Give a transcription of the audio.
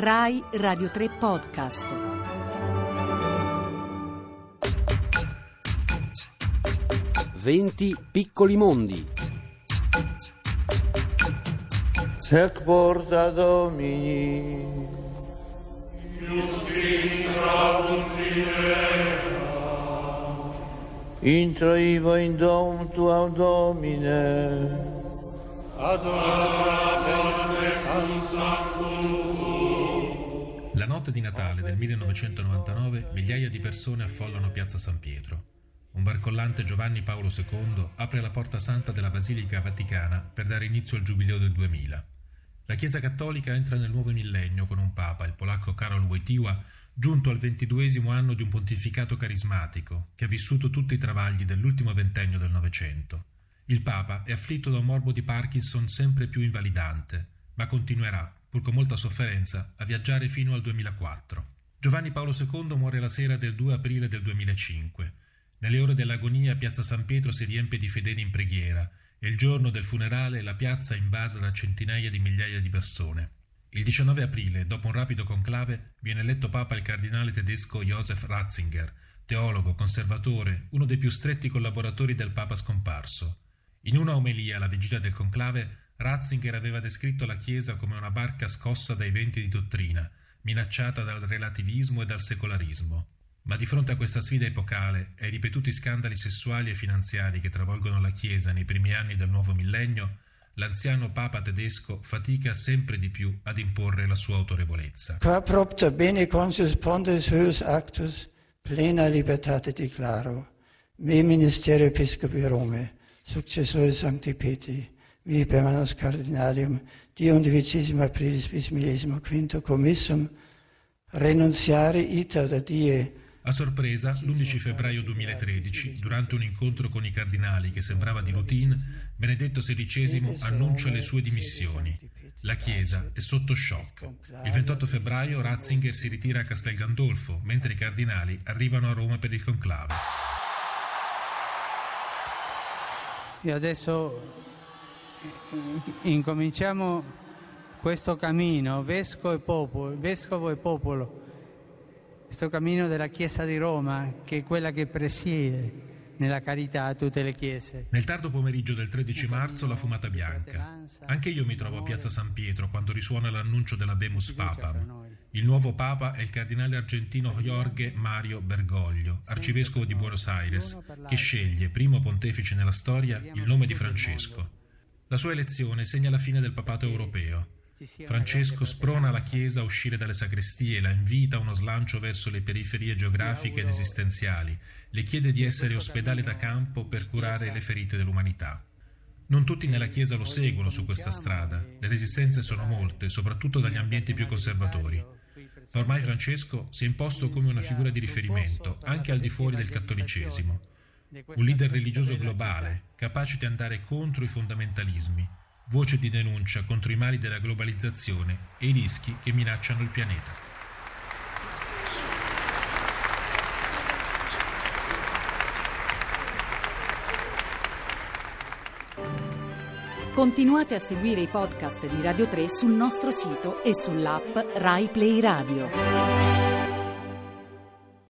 Rai Radio 3 Podcast. Venti piccoli mondi. Ec porta Domini. Intro ivo in dom tuam Domine. La notte di Natale del 1999 migliaia di persone affollano Piazza San Pietro. Un barcollante Giovanni Paolo II apre la porta santa della Basilica Vaticana per dare inizio al Giubileo del 2000. La Chiesa Cattolica entra nel nuovo millennio con un Papa, il polacco Karol Wojtyła, giunto al ventiduesimo anno di un pontificato carismatico che ha vissuto tutti i travagli dell'ultimo ventennio del Novecento. Il Papa è afflitto da un morbo di Parkinson sempre più invalidante, ma continuerà, pur con molta sofferenza, a viaggiare fino al 2004. Giovanni Paolo II muore la sera del 2 aprile del 2005. Nelle ore dell'agonia Piazza San Pietro si riempie di fedeli in preghiera e il giorno del funerale la piazza è invasa da centinaia di migliaia di persone. Il 19 aprile, dopo un rapido conclave, viene eletto papa il cardinale tedesco Josef Ratzinger, teologo, conservatore, uno dei più stretti collaboratori del papa scomparso. In una omelia alla vigilia del conclave, Ratzinger aveva descritto la Chiesa come una barca scossa dai venti di dottrina, minacciata dal relativismo e dal secolarismo. Ma di fronte a questa sfida epocale e ai ripetuti scandali sessuali e finanziari che travolgono la Chiesa nei primi anni del nuovo millennio, l'anziano Papa tedesco fatica sempre di più ad imporre la sua autorevolezza. Qua propter bene consus pontes höus actus plena libertate declaro, me ministerio episcopi Rome, successore Sancti Petri, vi permanens cardinalium, die undicesima aprilis bis millesimo quinto commissum, renunziare iter da die A sorpresa, l'11 febbraio 2013, durante un incontro con i cardinali che sembrava di routine, Benedetto XVI annuncia le sue dimissioni. La Chiesa è sotto shock. Il 28 febbraio Ratzinger si ritira a Castel Gandolfo, mentre i cardinali arrivano a Roma per il conclave. E adesso incominciamo questo cammino, vescovo e popolo, vescovo e popolo, questo cammino della Chiesa di Roma, che è quella che presiede nella carità a tutte le chiese. Nel tardo pomeriggio del 13 marzo la fumata bianca. Anche io mi trovo a Piazza San Pietro quando risuona l'annuncio dell'Abemus Papam. Il nuovo Papa è il cardinale argentino Jorge Mario Bergoglio, arcivescovo di Buenos Aires, che sceglie, primo pontefice nella storia, il nome di Francesco. La sua elezione segna la fine del papato europeo. Francesco sprona la Chiesa a uscire dalle sagrestie, la invita a uno slancio verso le periferie geografiche ed esistenziali, le chiede di essere ospedale da campo per curare le ferite dell'umanità. Non tutti nella Chiesa lo seguono su questa strada, le resistenze sono molte, soprattutto dagli ambienti più conservatori. Ma ormai Francesco si è imposto come una figura di riferimento, anche al di fuori del cattolicesimo. Un leader religioso globale, capace di andare contro i fondamentalismi, voce di denuncia contro i mali della globalizzazione e i rischi che minacciano il pianeta. Continuate a seguire i podcast di Radio 3 sul nostro sito e sull'app Rai Play Radio.